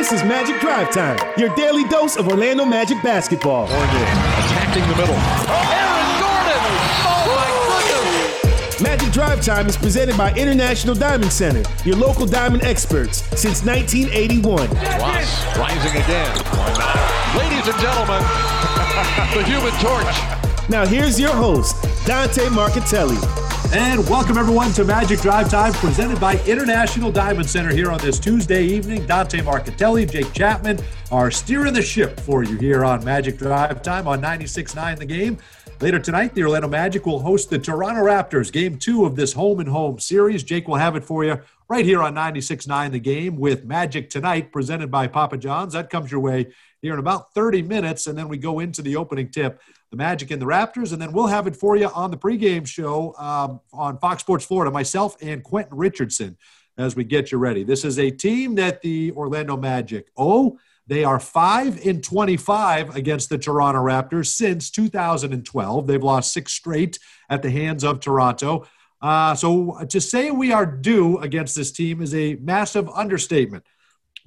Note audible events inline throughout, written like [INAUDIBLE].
This is Magic Drive Time, your daily dose of Orlando Magic basketball. Oh, Fournier attacking the middle. Oh, Aaron Gordon! Oh my goodness! Magic Drive Time is presented by International Diamond Center, your local diamond experts since 1981. Ross rising again. Ladies and gentlemen, [LAUGHS] the human torch. Now here's your host, Dante Marchitelli. And welcome everyone to Magic Drive Time, presented by International Diamond Center here on this Tuesday evening. Dante Marchitelli, Jake Chapman are steering the ship for you here on Magic Drive Time on 96.9 The Game. Later tonight, the Orlando Magic will host the Toronto Raptors, game two of this home and home series. Jake will have it for you right here on 96.9 The Game with Magic Tonight, presented by Papa John's. That comes your way here in about 30 minutes, and then we go into the opening tip the Magic and the Raptors, and then we'll have it for you on the pregame show um, on Fox Sports Florida, myself and Quentin Richardson, as we get you ready. This is a team that the Orlando Magic oh, they are 5 in 25 against the Toronto Raptors since 2012. They've lost six straight at the hands of Toronto. Uh, so to say we are due against this team is a massive understatement.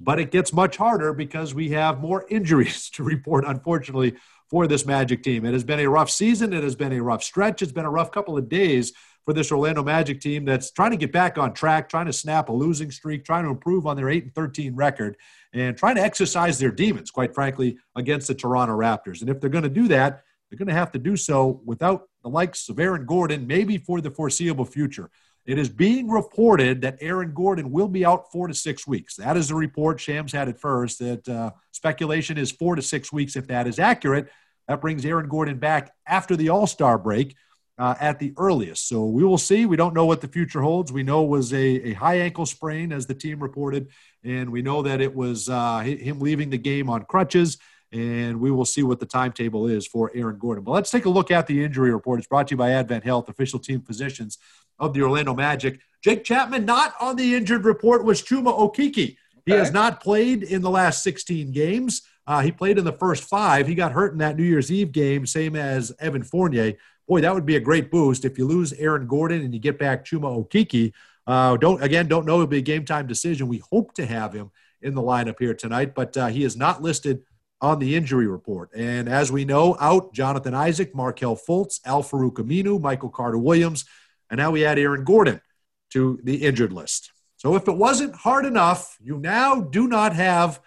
But it gets much harder because we have more [LAUGHS] injuries to report, unfortunately, for this Magic team. It has been a rough season. It has been a rough stretch. It's been a rough couple of days for this Orlando Magic team that's trying to get back on track, trying to snap a losing streak, trying to improve on their 8 and 13 record, and trying to exercise their demons, quite frankly, against the Toronto Raptors. And if they're going to do that, they're going to have to do so without the likes of Aaron Gordon, maybe for the foreseeable future. It is being reported that Aaron Gordon will be out four to six weeks. That is the report. Shams had it first. That uh, speculation is four to six weeks. If that is accurate, that brings Aaron Gordon back after the All Star break uh, at the earliest. So we will see. We don't know what the future holds. We know it was a, a high ankle sprain, as the team reported, and we know that it was uh, him leaving the game on crutches. And we will see what the timetable is for Aaron Gordon. But let's take a look at the injury report. It's brought to you by Advent Health, official team physicians of the Orlando Magic. Jake Chapman, not on the injured report, was Chuma Okeke. He has not played in the last 16 games. Uh, he played in the first five. He got hurt in that New Year's Eve game, same as Evan Fournier. Boy, that would be a great boost if you lose Aaron Gordon and you get back Chuma Okeke. Uh, don't again, don't know. It'll be a game time decision. We hope to have him in the lineup here tonight, but uh, he is not listed on the injury report. And as we know, out Jonathan Isaac, Markelle Fultz, Al-Farouq Aminu, Michael Carter Williams, and now we add Aaron Gordon to the injured list. So if it wasn't hard enough, you now do not have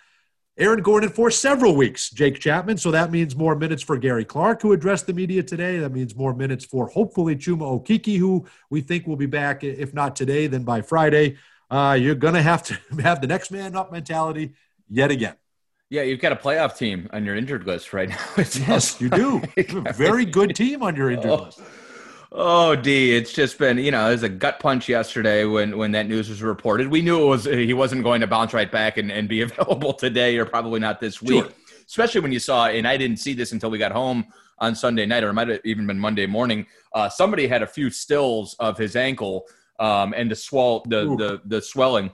Aaron Gordon for several weeks, Jake Chapman. So that means more minutes for Gary Clark, who addressed the media today. That means more minutes for hopefully Chuma Okeke, who we think will be back, if not today, then by Friday. Uh, you're going to have to [LAUGHS] have the next man up mentality yet again. Yeah, you've got a playoff team on your injured list right [LAUGHS] now. yes, you do. [LAUGHS] a very good team on your injured oh. list. Oh, D, it's just been you know, it was a gut punch yesterday when when that news was reported. We knew it was he wasn't going to bounce right back and, and be [LAUGHS] available today or probably not this week. Sure. Especially when you saw, and I didn't see this until we got home on Sunday night, or it might have even been Monday morning. Uh, somebody had a few stills of his ankle um, and the swell, the, the the swelling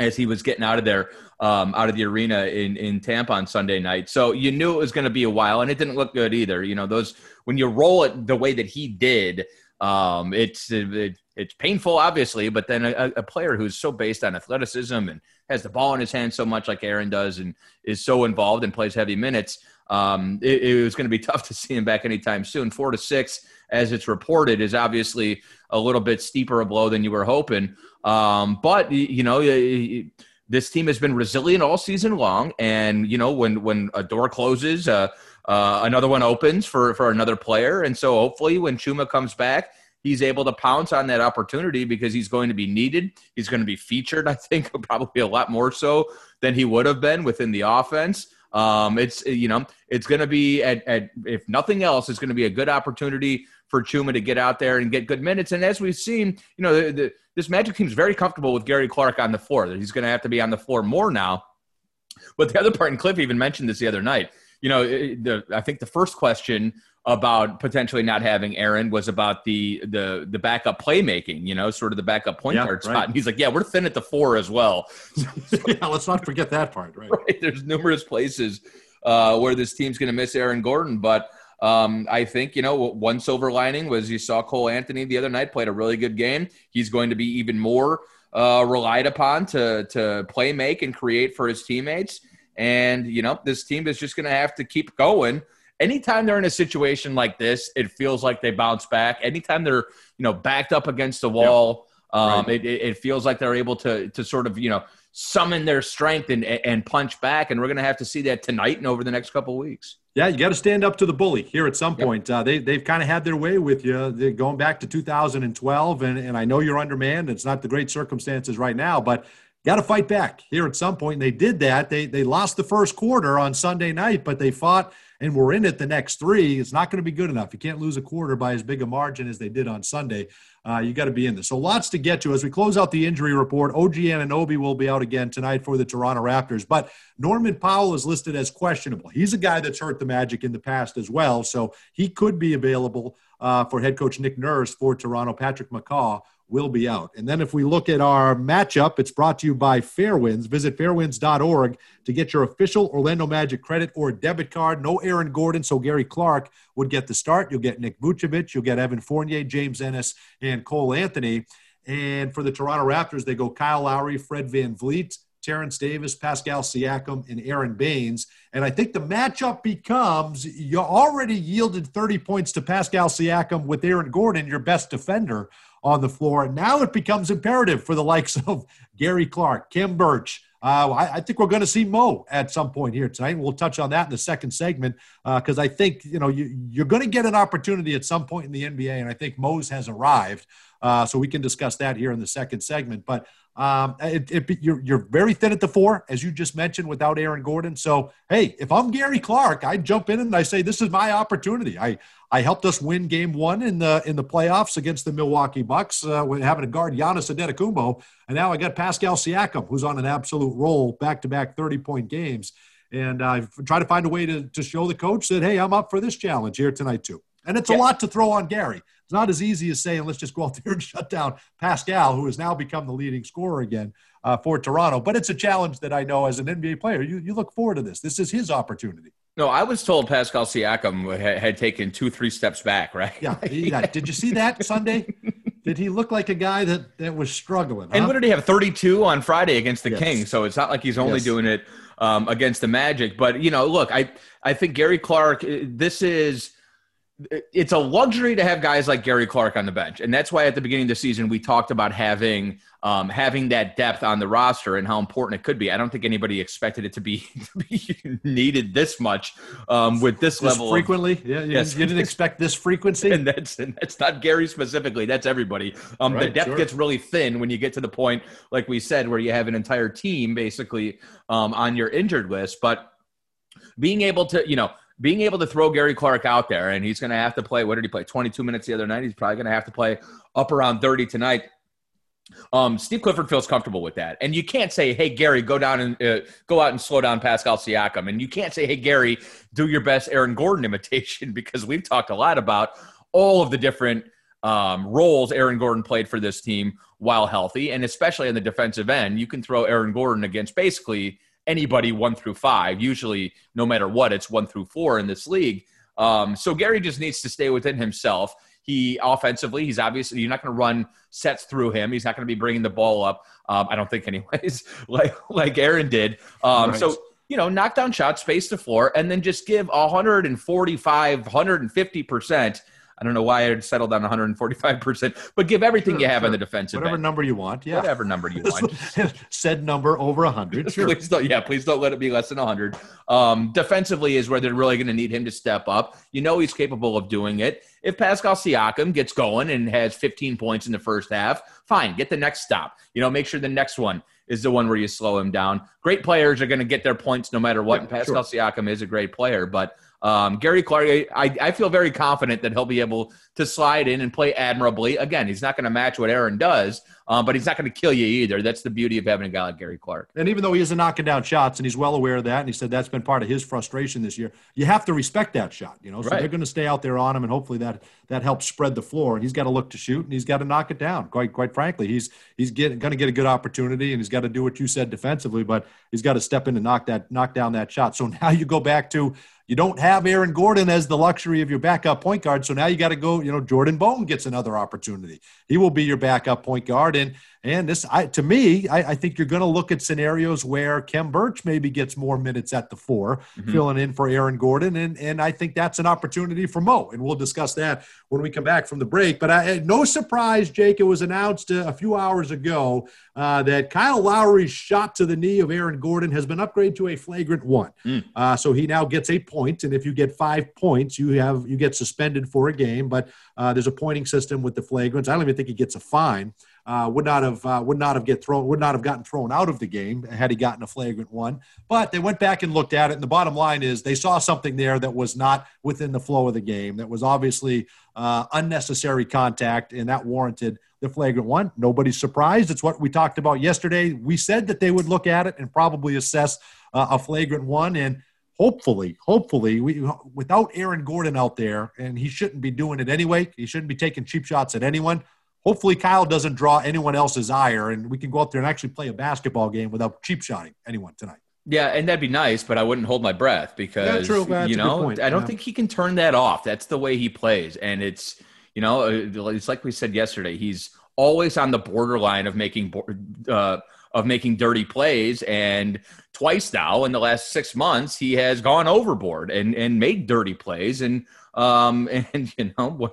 as he was getting out of there, um, out of the arena in, in Tampa on Sunday night. So you knew it was going to be a while, and it didn't look good either. You know, those when you roll it the way that he did, um, it's it, it's painful, obviously. But then a, a, player who's so based on athleticism and has the ball in his hand so much, like Aaron does, and is so involved and plays heavy minutes, um, it, it was going to be [LAUGHS] tough to see him back anytime soon. Four to six, as it's reported, is obviously a little bit steeper a blow than you were hoping. Um, but you know, this team has been resilient all season long, and you know, when when a door closes, uh, uh, another one opens for for another player, and so hopefully, when Chuma comes back, he's able to pounce on that opportunity because he's going to be needed. He's going to be featured, [LAUGHS] I think, probably a lot more so than he would have been within the offense. Um, it's you know, it's going to be at, at if nothing else, it's going to be a good opportunity for Chuma to get out there and get good minutes. And as we've seen, you know, the, the, this Magic team is very comfortable with Gary Clark on the floor. He's going to have to be on the floor more now. But the other part, and Cliff even mentioned this the other night. You know, the, I think the first question about potentially not having Aaron was about the the the backup playmaking, you know, sort of the backup point yeah, guard spot. Right. And he's like, "Yeah, we're thin at the four as well." [LAUGHS] So, [LAUGHS] yeah, let's not forget that part, right? [LAUGHS] right. There's numerous places uh, where this team's going to miss Aaron Gordon, but um, I think, you know, one silver lining was you saw Cole Anthony the other night played a really good game. He's going to be even more uh, relied upon to to play, make, and create for his teammates. And you know, this team is just going to have to keep going. Anytime they're in a situation like this, it feels like they bounce back. Anytime they're you know backed up against the wall, yep. um, right. it, it feels like they're able to to sort of you know summon their strength and and punch back. And we're going to have to see that tonight and over the next couple weeks. Yeah, you got to stand up to the bully here at some point. Yep. Uh, they, they've kind of had their way with you They're going back to 2012, and, and I know you're undermanned. It's not the great circumstances right now, but got to fight back here at some point. And they did that. They, they lost the first quarter on Sunday night, but they fought and we're in it the next three. It's not going to be good enough. You can't lose a quarter by as big a margin as they did on Sunday uh, you got to be in this. So lots to get to as we close out the injury report. OG Anunoby will be out again tonight for the Toronto Raptors, but Norman Powell is listed as questionable. He's a guy that's hurt the Magic in the past as well, so he could be available uh, for head coach Nick Nurse for Toronto. Patrick McCaw will be out. And then if we look at our matchup, it's brought to you by Fairwinds. Visit fairwinds.org to get your official Orlando Magic credit or debit card. No Aaron Gordon, so Gary Clark would get the start. You'll get Nick Vucevic, you'll get Evan Fournier, James Ennis, and Cole Anthony. And for the Toronto Raptors, they go Kyle Lowry, Fred Van VanVleet, Terrence Davis, Pascal Siakam, and Aron Baynes. And I think the matchup becomes you already yielded 30 points to Pascal Siakam with Aaron Gordon, your best defender on the floor. Now it becomes imperative for the likes of Gary Clark, Khem Birch. Uh, I, I, think we're going to see Mo at some point here tonight. We'll touch on that in the second segment because uh, I think you know you, you're going to get an opportunity at some point in the NBA, and I think Mo's has arrived. Uh, so we can discuss that here in the second segment. But um, it, it, you're, you're very thin at the four, as you just mentioned, without Aaron Gordon. So, hey, if I'm Gary Clark, I jump in and I say, this is my opportunity. I, I helped us win game one in the in the playoffs against the Milwaukee Bucks uh, with having to guard Giannis Antetokounmpo. And now I got Pascal Siakam, who's on an absolute roll, back-to-back 30-point games. And I've tried to find a way to, to show the coach that, hey, I'm up for this challenge here tonight, too. And it's yeah. a lot to throw on Gary. It's not as easy as saying, let's just go out [LAUGHS] there and shut down Pascal, who has now become the leading scorer again uh, for Toronto. But it's a challenge that I know as an NBA player, you, you look forward to this. This is his opportunity. No, I was told Pascal Siakam had, had taken two, three steps back, right? Yeah. yeah. [LAUGHS] Did you see that Sunday? Did he look like a guy that, that was struggling? And what did he have? 32 on Friday against the yes. Kings. So it's not like he's only yes. doing it um, against the Magic. But, you know, look, I, I think Gary Clark, this is – it's a luxury to have guys like Gary Clark on the bench, and that's why at the beginning of the season we talked about having um, having that depth on the roster and how important it could be. I don't think anybody expected it to be, [LAUGHS] to be needed this much um, with this, this level frequently. Of, yeah, you, yes. you didn't [LAUGHS] expect this frequency, and that's and that's not Gary specifically. That's everybody. Um, right, the depth sure. gets really thin when you get to the point, like we said, where you have an entire team basically um, on your injured list, but being able to, you know being able to throw Gary Clark out there, and he's going to have to play. What did he play? 22 minutes the other night. He's probably going to have to play up around 30 tonight. Um, Steve Clifford feels comfortable with that, and you can't say, "Hey, Gary, go down and uh, go out and slow down Pascal Siakam," and you can't say, "Hey, Gary, do your best Aaron Gordon [LAUGHS] imitation," because we've talked a lot about all of the different um, roles Aaron Gordon played for this team while healthy, and especially on the defensive end, you can throw Aaron Gordon against basically anybody one through five. Usually, no matter what, it's one through four in this league. Um, so Gary just needs to stay within himself. He offensively, he's obviously you're not going to run sets through him. He's not going to be bringing the ball up. Um, I don't think, anyways, [LAUGHS] like like Aaron did. Um, right. So you know, knock down shots, space the floor, and then just give 145, 150 percent I don't know why I'd settled on 145%, but give everything sure, you have sure. on the defensive Whatever end. number you want. Yeah. Whatever number you [LAUGHS] want. [LAUGHS] Said number over 100. [LAUGHS] Sure. please don't, yeah, please don't let it be less than 100. Um, defensively is where they're really going to need him to step up. You know he's capable of doing it. If Pascal Siakam gets going and has 15 points in the first half, fine, get the next stop. You know, make sure the next one is the one where you slow him down. Great players are going to get their points no matter what. Yeah, and Pascal sure. Siakam is a great player, but – um, Gary Clark, I, I feel very confident that he'll be able to slide in and play admirably. Again, he's not going to match what Aaron does, um, but he's not going to kill you either. That's the beauty of having a guy like Gary Clark. And even though he isn't knocking down shots, and he's well aware of that, and he said that's been part of his frustration this year, you have to respect that shot. You know, so right. they're going to stay out there on him, and hopefully that that helps spread the floor. And he's got to look to shoot, and he's got to knock it down. Quite quite frankly, he's he's going to get a good opportunity, and he's got to do what you said defensively, but he's got to step in and knock that knock down that shot. So [LAUGHS] now you go back to you don't have Aaron Gordon as the luxury of your backup point guard. So now you got to go, you know, Jordan Bone gets another opportunity. He will be your backup point guard. And and this, I, to me, I, I think you're going to look at scenarios where Khem Birch maybe gets more minutes at the 4 mm-hmm. filling in for Aaron Gordon, and and I think that's an opportunity for Mo, and we'll discuss that when we come back from the break. But I, no surprise, Jake, it was announced a, a few hours ago uh, that Kyle Lowry's shot to the knee of Aaron Gordon has been upgraded to a flagrant one. Mm. Uh, so he now gets a point, and if you get five points, you have you get suspended for a game. But uh, there's a pointing system with the flagrants. I don't even think he gets a fine uh, would not have uh, would not have get thrown would not have gotten thrown out of the game had he gotten a flagrant one. But they went back and looked at it, and the bottom line is they saw something there that was not within the flow of the game. That was obviously uh, unnecessary contact, and that warranted the flagrant one. Nobody's surprised. It's what we talked about yesterday. We said that they would look at it and probably assess uh, a flagrant one, and hopefully, hopefully, we, without Aaron Gordon out there, and he shouldn't be doing it anyway. He shouldn't be taking cheap shots at anyone hopefully Kyle doesn't draw anyone else's ire and we can go out there and actually play a basketball game without cheap shotting anyone tonight. Yeah, and that'd be nice, but I wouldn't hold my breath because yeah, you know I don't yeah. think he can turn that off. That's the way he plays, and it's you know uh, it's like we said yesterday. He's always on the borderline of making uh, of making dirty plays, and twice now in the last six months he has gone overboard and and made dirty plays, and um [LAUGHS] and you know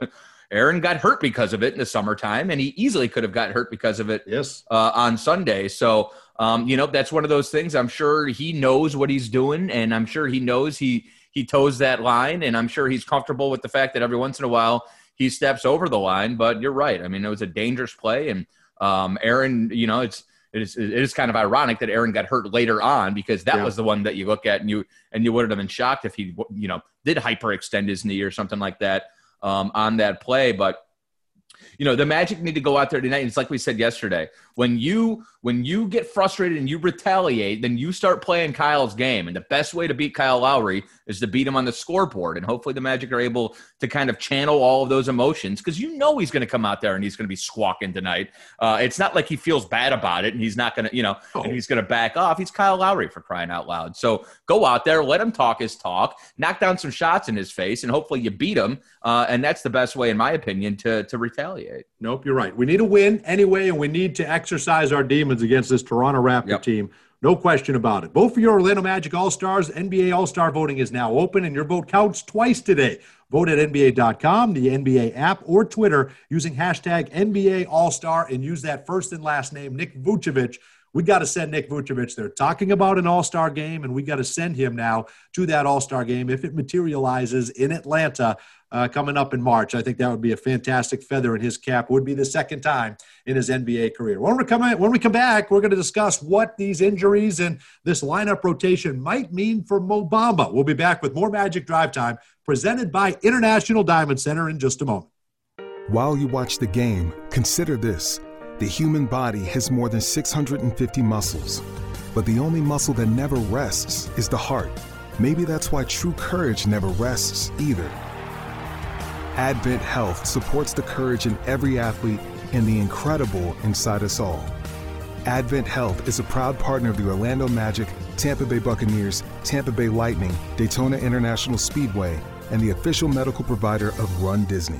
Aaron got hurt because of it in the summertime, and he easily could have got hurt because of it. Yes. Uh, on Sunday, so um, you know that's one of those things. I'm sure he knows what he's doing, and I'm sure he knows he he toes that line, and I'm sure he's comfortable with the fact that every once in a while he steps over the line. But you're right. I mean, it was a dangerous play, and um, Aaron, you know, it's it is it is kind of ironic that Aaron got hurt later on because that yeah. was the one that you look at and you and you wouldn't have been shocked if he you know did hyperextend his knee or something like that um, on that play. But you know the Magic need to go out there tonight. It's like we said yesterday. When you when you get frustrated and you retaliate, then you start playing Kyle's game. And the best way to beat Kyle Lowry is to beat him on the scoreboard. And hopefully the Magic are able to kind of channel all of those emotions because you know he's going to come out there and he's going to be squawking tonight. Uh, it's not like he feels bad about it and he's not going to, you know, oh. and he's going to back off. He's Kyle Lowry for crying out loud. So go out there, let him talk his talk, knock down some shots in his face, and hopefully you beat him. Uh, and that's the best way, in my opinion, to to retaliate. Nope, you're right. We need a win anyway, and we need to exercise our demons against this Toronto Raptor yep. team. No question about it. Both for your Orlando Magic All Stars. NBA All Star voting is now open, and your vote counts twice today. Vote at NBA.com, the NBA app, or Twitter using hashtag NBA All Star and use that first and last name, Nick Vucevic. We got to send Nick Vucevic. They're talking about an All Star game, and we got to send him now to that All Star game if it materializes in Atlanta uh, coming up in March. I think that would be a fantastic feather in his cap. Would be the second time in his NBA career. When we come when we come back, we're going to discuss what these injuries and this lineup rotation might mean for Mo Bamba. We'll be back with more Magic Drive Time presented by International Diamond Center in just a moment. While you watch the game, consider this: the human body has more than 650 muscles, but the only muscle that never rests is the heart. Maybe that's why true courage never rests either. Advent Health supports the courage in every athlete and the incredible inside us all. Advent Health is a proud partner of the Orlando Magic, Tampa Bay Buccaneers, Tampa Bay Lightning, Daytona International Speedway, and the official medical provider of Run Disney.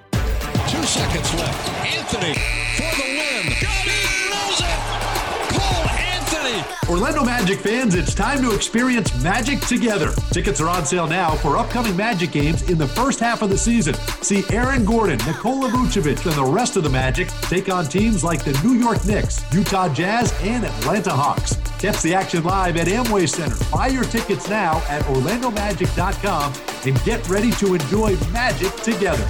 Two seconds left. Anthony for the win. He knows it. Cole Anthony. Orlando Magic fans, it's time to experience Magic together. Tickets are on sale now for upcoming Magic games in the first half of the season. See Aaron Gordon, Nikola Vucevic, and the rest of the Magic take on teams like the New York Knicks, Utah Jazz, and Atlanta Hawks. Catch the action live at Amway Center. Buy your tickets now at OrlandoMagic.com and get ready to enjoy Magic together.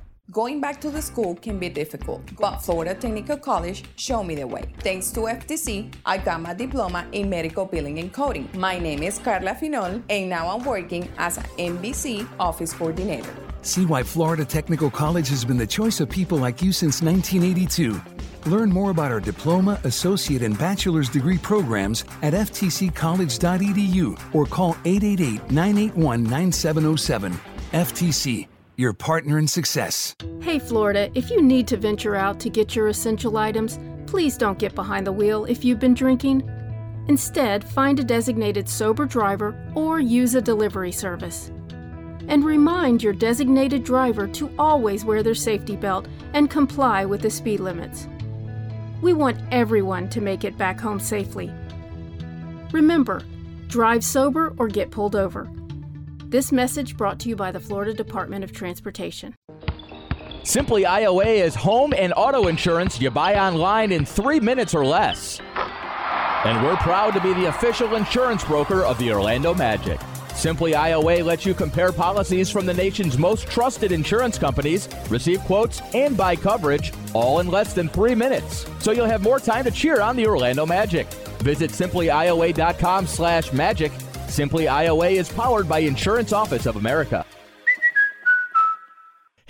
Going back to the school can be difficult, but Florida Technical College showed me the way. Thanks to FTC, I got my diploma in medical billing and coding. My name is Carla Finol, and now I'm working as an MBC office coordinator. See why Florida Technical College has been the choice of people like you since 1982. Learn more about our diploma, associate, and bachelor's degree programs at ftccollege.edu or call 888 981 9707. FTC, your partner in success. Hey, Florida, if you need to venture out to get your essential items, please don't get behind the wheel if you've been drinking. Instead, find a designated sober driver or use a delivery service. And remind your designated driver to always wear their safety belt and comply with the speed limits. We want everyone to make it back home safely. Remember, drive sober or get pulled over. This message brought to you by the Florida Department of Transportation. Simply IOA is home and auto insurance you buy online in three minutes or less. And we're proud to be the official insurance broker of the Orlando Magic. Simply IOA lets you compare policies from the nation's most trusted insurance companies, receive quotes, and buy coverage all in less than three minutes. So you'll have more time to cheer on the Orlando Magic. Visit simplyioa.com slash magic. Simply IOA is powered by Insurance Office of America.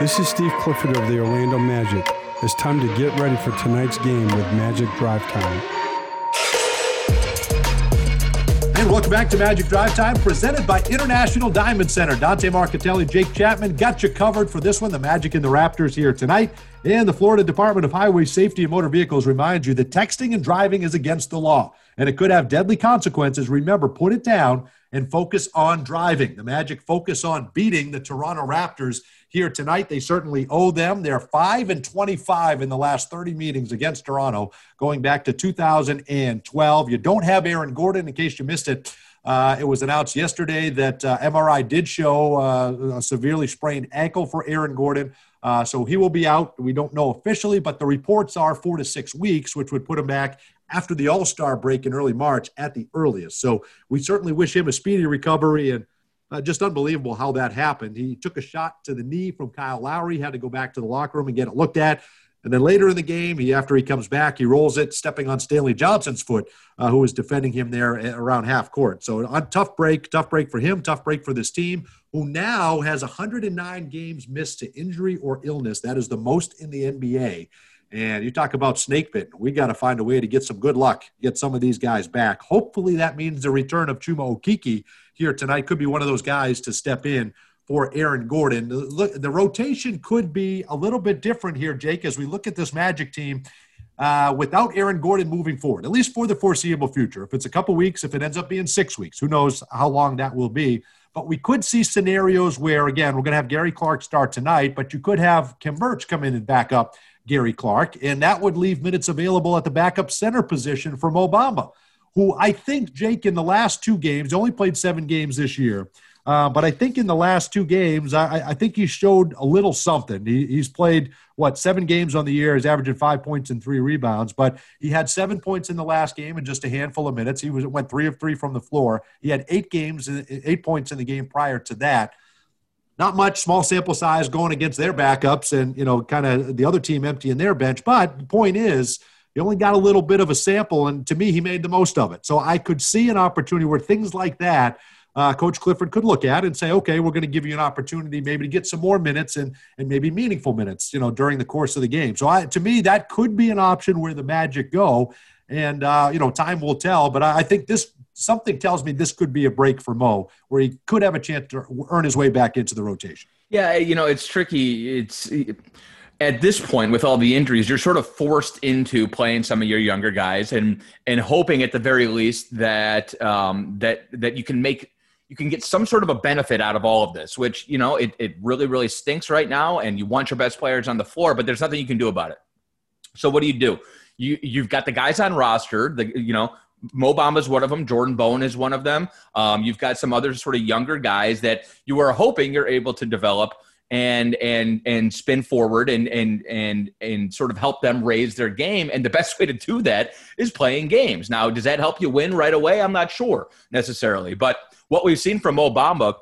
This is Steve Clifford of the Orlando Magic. It's time to get ready for tonight's game with Magic Drive Time. And welcome back to Magic Drive Time, presented by International Diamond Center. Dante Marchitelli, Jake Chapman got you covered for this one. The Magic and the Raptors here tonight. And the Florida Department of Highway Safety and Motor Vehicles reminds you that texting and driving is against the law, and it could have deadly consequences. Remember, put it down and focus on driving. The Magic focus on beating the Toronto Raptors here tonight. They certainly owe them. They're 5 and 25 in the last 30 meetings against Toronto, going back to 2012. You don't have Aaron Gordon, in case you missed it. Uh, it was announced yesterday that uh, MRI did show uh, a severely sprained ankle for Aaron Gordon. Uh, so he will be out. We don't know officially, but the reports are four to six weeks, which would put him back after the All Star break in early March at the earliest. So we certainly wish him a speedy recovery and uh, just unbelievable how that happened. He took a shot to the knee from Kyle Lowry, had to go back to the locker room and get it looked at. And then later in the game, he after he comes back, he rolls it, stepping on Stanley Johnson's foot, uh, who was defending him there around half court. So a tough break, tough break for him, tough break for this team, who now has 109 games missed to injury or illness. That is the most in the NBA. And you talk about snake bitten. We got to find a way to get some good luck, get some of these guys back. Hopefully, that means the return of Chuma Okeke here tonight could be one of those guys to step in for Aaron Gordon. Look, the rotation could be a little bit different here, Jake, as we look at this Magic team uh, without Aaron Gordon moving forward, at least for the foreseeable future. If it's a couple weeks, if it ends up being six weeks, who knows how long that will be. But we could see scenarios where, again, we're going to have Gary Clark start tonight, but you could have Khem Birch come in and back up Gary Clark, and that would leave minutes available at the backup center position for Mo Bamba, who I think Jake in the last two games only played seven games this year. Uh, but I think in the last two games, I, I think he showed a little something. He, he's played what seven games on the year. He's averaging five points and three rebounds, but he had seven points in the last game in just a handful of minutes. He was went three of three from the floor. He had eight games, eight points in the game prior to that. Not much, small sample size going against their backups, and you know, kind of the other team emptying their bench. But the point is, he only got a little bit of a sample, and to me, he made the most of it. So I could see an opportunity where things like that uh, Coach Clifford could look at and say, okay, we're going to give you an opportunity maybe to get some more minutes and and maybe meaningful minutes, you know, during the course of the game. So I, to me, that could be an option where the Magic go, and uh, you know, time will tell. But I, I think this something tells me this could be a break for Mo, where he could have a chance to earn his way back into the rotation. Yeah, you know, it's tricky. It's at this point with all the injuries, you're sort of forced into playing some of your younger guys and and hoping at the very least that um, that that you can make you can get some sort of a benefit out of all of this, which you know it it really really stinks right now, and you want your best players on the floor, but there's nothing you can do about it. So what do you do? You you've got the guys on roster, the you know Mo is one of them. Jordan Bone is one of them. Um, you've got some other sort of younger guys that you are hoping you're able to develop and and and spin forward and and and and sort of help them raise their game. And the best way to do that is playing games. Now, does that help you win right away? I'm not sure necessarily, but what we've seen from Mo Bamba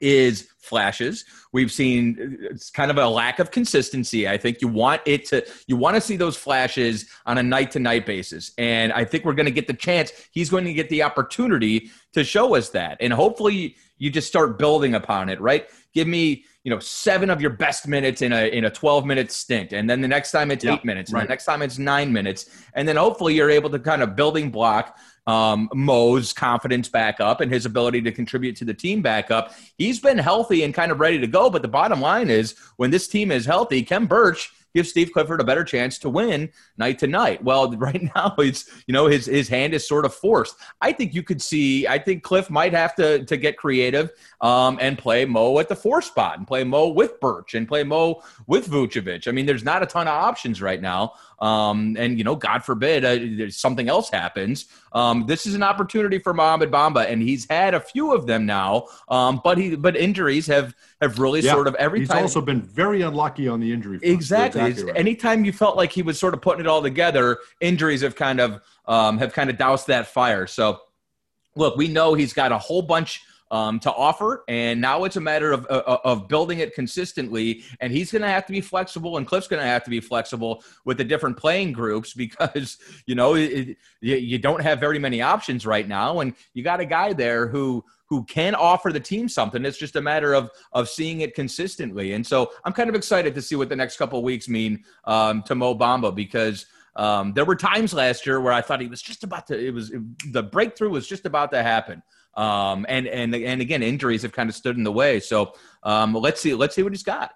is flashes. We've seen it's kind of a lack of consistency. I think you want it to you want to see those flashes on a night to night basis. And I think we're going to get the chance. He's going to get the opportunity to show us that. And hopefully you just start building upon it, right? Give me, you know, seven of your best minutes in a in a 12 minute stint. And then the next time it's eight minutes. And right. the next time it's nine minutes. And then hopefully you're able to kind of building block um, Mo's confidence back up and his ability to contribute to the team back up. He's been healthy and kind of ready to go. But the bottom line is when this team is healthy, Khem Birch gives Steve Clifford a better chance to win night to night. Well, [LAUGHS] right now it's you know his his hand is sort of forced. I think you could see. I think Cliff might have to to get creative um, and play Mo at the four spot and play Mo with Birch and play Mo with Vucevic. I mean, there's not a ton of options right now. Um, and you know, God forbid uh, something else happens. Um, this is an opportunity for Mohamed Bamba, and he's had a few of them now. Um, but he but injuries have have really yeah, sort of every he's time. He's also been very unlucky on the injury. Front. Exactly. exactly right. Anytime you felt like he was sort of putting it all together, injuries have kind of um, have kind of doused that fire. So, look, we know he's got a whole bunch um, to offer. And now it's a matter of, of, uh, uh, of building it consistently. And he's going to have to be flexible, and Cliff's going to have to be flexible with the different playing groups [LAUGHS] because, you know, it, you, don't have very many options right now. And you got a guy there who, who can offer the team something. It's just a matter of of seeing it consistently. And so I'm kind of excited to see what the next couple weeks mean um, to Mo Bamba because um, there were times last year where I thought he was just about to. It was it, the breakthrough was just about to happen. Um, and and and again, injuries have kind of stood in the way. So um, let's see let's see what he's got.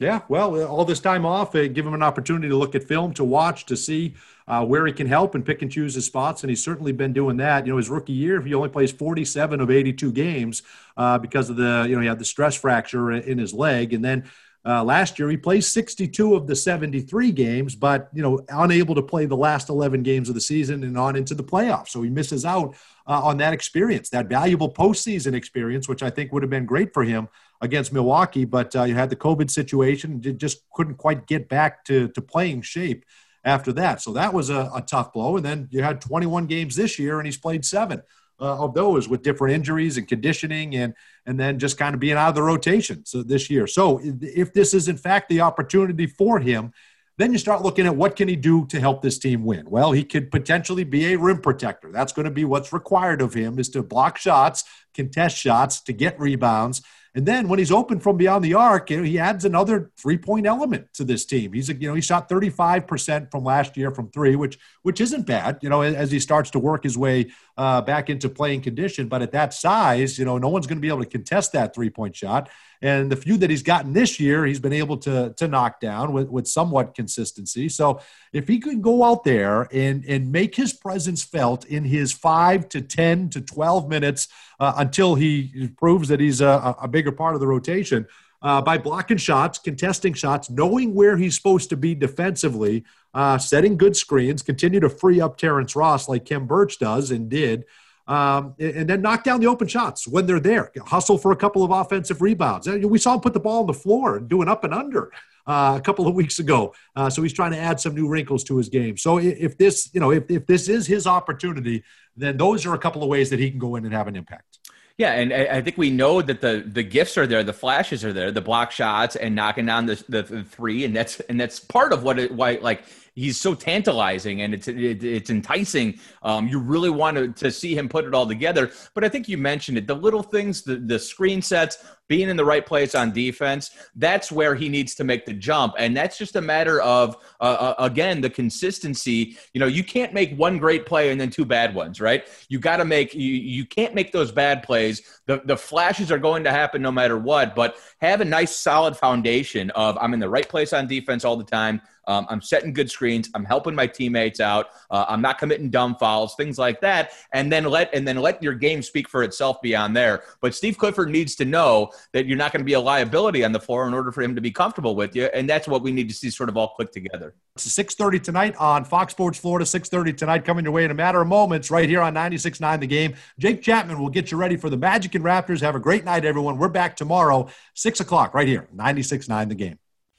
Yeah, well, all this time off, uh, give him an opportunity to look at film, to watch, to see uh, where he can help and pick and choose his spots, and he's certainly been doing that. You know, his rookie year, he only plays 47 of 82 games uh, because of the, you know, he had the stress fracture in his leg, and then uh, last year, he plays 62 of the 73 games, but you know, unable to play the last 11 games of the season and on into the playoffs. So he misses out uh, on that experience, that valuable postseason experience, which I think would have been great for him against Milwaukee. But uh, you had the COVID situation, just couldn't quite get back to to playing shape after that. So that was a, a tough blow. And then you had 21 games this year, and he's played seven uh, of those with different injuries and conditioning and and then just kind of being out of the rotation so this year. So if this is in fact the opportunity for him, then you start looking at what can he do to help this team win. Well, he could potentially be a rim protector. That's going to be what's required of him is to block shots, contest shots, to get rebounds and then when he's open from beyond the arc, you know, he adds another three point element to this team. He's you know he shot 35% from last year from three, which which isn't bad. You know as he starts to work his way uh, back into playing condition. But at that size, you know no one's going to be able to contest that three point shot. And the few that he's gotten this year, he's been able to to knock down with with somewhat consistency. So if he could go out there and and make his presence felt in his five to 10 to 12 minutes uh, until he proves that he's a, a bigger part of the rotation uh, by blocking shots, contesting shots, knowing where he's supposed to be defensively, uh, setting good screens, continue to free up Terrence Ross like Khem Birch does and did. Um, and then knock down the open shots when they're there. Hustle for a couple of offensive rebounds. We saw him put the ball on the floor and do an up and under uh, a couple of weeks ago. Uh, so he's trying to add some new wrinkles to his game. So if this, you know, if, if this is his opportunity, then those are a couple of ways that he can go in and have an impact. Yeah, and I think we know that the the gifts are there, the flashes are there, the block shots and knocking down the, the, the three, and that's and that's part of what it why like he's so tantalizing and it's it, it's enticing. Um, you really want to, to see him put it all together. But I think you mentioned it: the little things, the the screen sets, being in the right place on defense. That's where he needs to make the jump, and that's just a matter of uh, uh again the consistency. You know, you can't make one great play and then two bad ones, right? You got to make you you can't make those bad plays. The the flashes are going to happen no matter what, but have a nice solid foundation of I'm in the right place on defense all the time. Um, I'm setting good screens. I'm helping my teammates out. Uh, I'm not committing dumb fouls, things like that. And then let and then let your game speak for itself beyond there. But Steve Clifford needs to know that you're not going to be a liability on the floor in order for him to be comfortable with you. And that's what we need to see sort of all click together. It's 6:30 tonight on Fox Sports Florida. 6:30 tonight, coming your way in a matter of moments, right here on 96.9 The Game. Jake Chapman will get you ready for the Magic and Raptors. Have a great night, everyone. We're back tomorrow, six o'clock, right here, 96.9 The Game.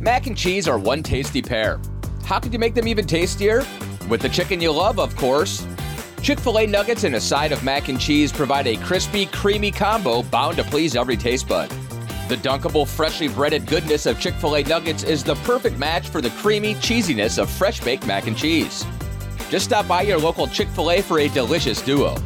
Mac and cheese are one tasty pair. How could you make them even tastier? With the chicken you love, of course. Chick fil A nuggets and a side of mac and cheese provide a crispy, creamy combo bound to please every taste bud. The dunkable, freshly breaded goodness of Chick fil A nuggets is the perfect match for the creamy cheesiness of fresh baked mac and cheese. Just stop by your local Chick fil A for a delicious duo.